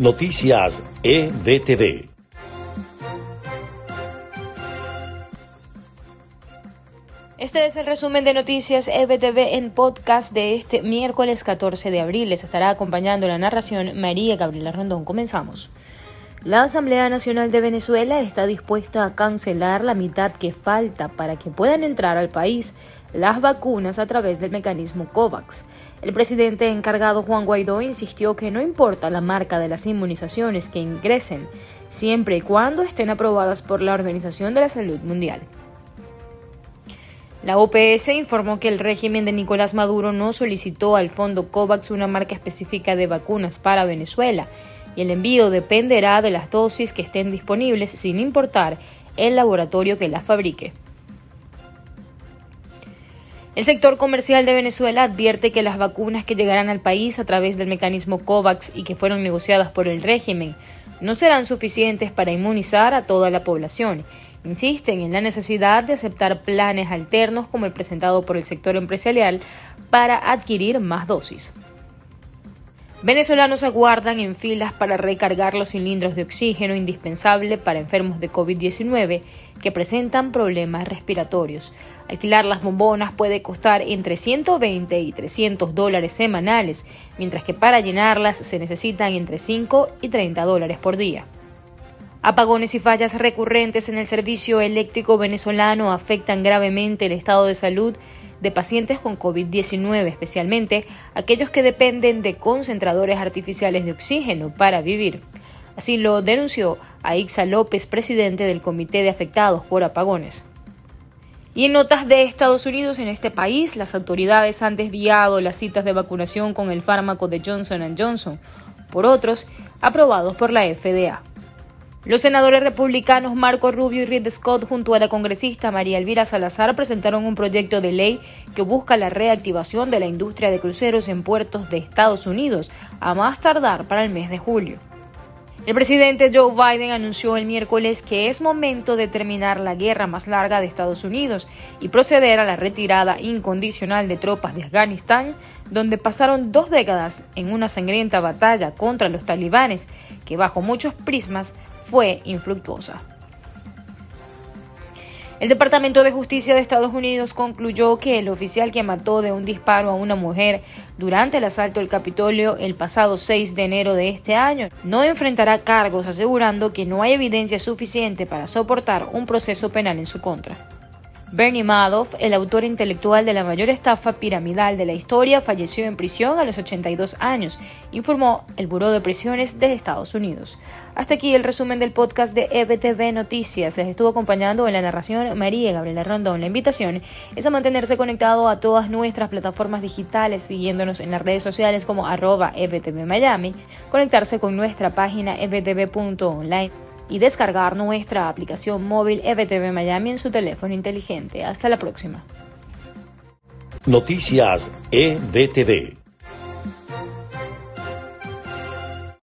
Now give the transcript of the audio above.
Noticias EBTV. Este es el resumen de noticias EBTV en podcast de este miércoles 14 de abril. Les estará acompañando la narración María Gabriela Rondón. Comenzamos. La Asamblea Nacional de Venezuela está dispuesta a cancelar la mitad que falta para que puedan entrar al país las vacunas a través del mecanismo COVAX. El presidente encargado Juan Guaidó insistió que no importa la marca de las inmunizaciones que ingresen, siempre y cuando estén aprobadas por la Organización de la Salud Mundial. La OPS informó que el régimen de Nicolás Maduro no solicitó al fondo COVAX una marca específica de vacunas para Venezuela y el envío dependerá de las dosis que estén disponibles sin importar el laboratorio que las fabrique. El sector comercial de Venezuela advierte que las vacunas que llegarán al país a través del mecanismo COVAX y que fueron negociadas por el régimen no serán suficientes para inmunizar a toda la población. Insisten en la necesidad de aceptar planes alternos como el presentado por el sector empresarial para adquirir más dosis. Venezolanos aguardan en filas para recargar los cilindros de oxígeno indispensable para enfermos de COVID-19 que presentan problemas respiratorios. Alquilar las bombonas puede costar entre 120 y 300 dólares semanales, mientras que para llenarlas se necesitan entre 5 y 30 dólares por día. Apagones y fallas recurrentes en el servicio eléctrico venezolano afectan gravemente el estado de salud de pacientes con COVID-19, especialmente aquellos que dependen de concentradores artificiales de oxígeno para vivir. Así lo denunció Aixa López, presidente del Comité de Afectados por Apagones. Y en notas de Estados Unidos, en este país, las autoridades han desviado las citas de vacunación con el fármaco de Johnson Johnson por otros aprobados por la FDA. Los senadores republicanos Marco Rubio y Reed Scott junto a la congresista María Elvira Salazar presentaron un proyecto de ley que busca la reactivación de la industria de cruceros en puertos de Estados Unidos a más tardar para el mes de julio. El presidente Joe Biden anunció el miércoles que es momento de terminar la guerra más larga de Estados Unidos y proceder a la retirada incondicional de tropas de Afganistán, donde pasaron dos décadas en una sangrienta batalla contra los talibanes que bajo muchos prismas fue infructuosa. El Departamento de Justicia de Estados Unidos concluyó que el oficial que mató de un disparo a una mujer durante el asalto al Capitolio el pasado 6 de enero de este año no enfrentará cargos, asegurando que no hay evidencia suficiente para soportar un proceso penal en su contra. Bernie Madoff, el autor intelectual de la mayor estafa piramidal de la historia, falleció en prisión a los 82 años, informó el Buró de Prisiones de Estados Unidos. Hasta aquí el resumen del podcast de EBTV Noticias. Les estuvo acompañando en la narración María Gabriela Rondón. La invitación es a mantenerse conectado a todas nuestras plataformas digitales, siguiéndonos en las redes sociales como arroba EBTV Miami, conectarse con nuestra página ebtv.online y descargar nuestra aplicación móvil EBTV Miami en su teléfono inteligente. Hasta la próxima. Noticias EBTV.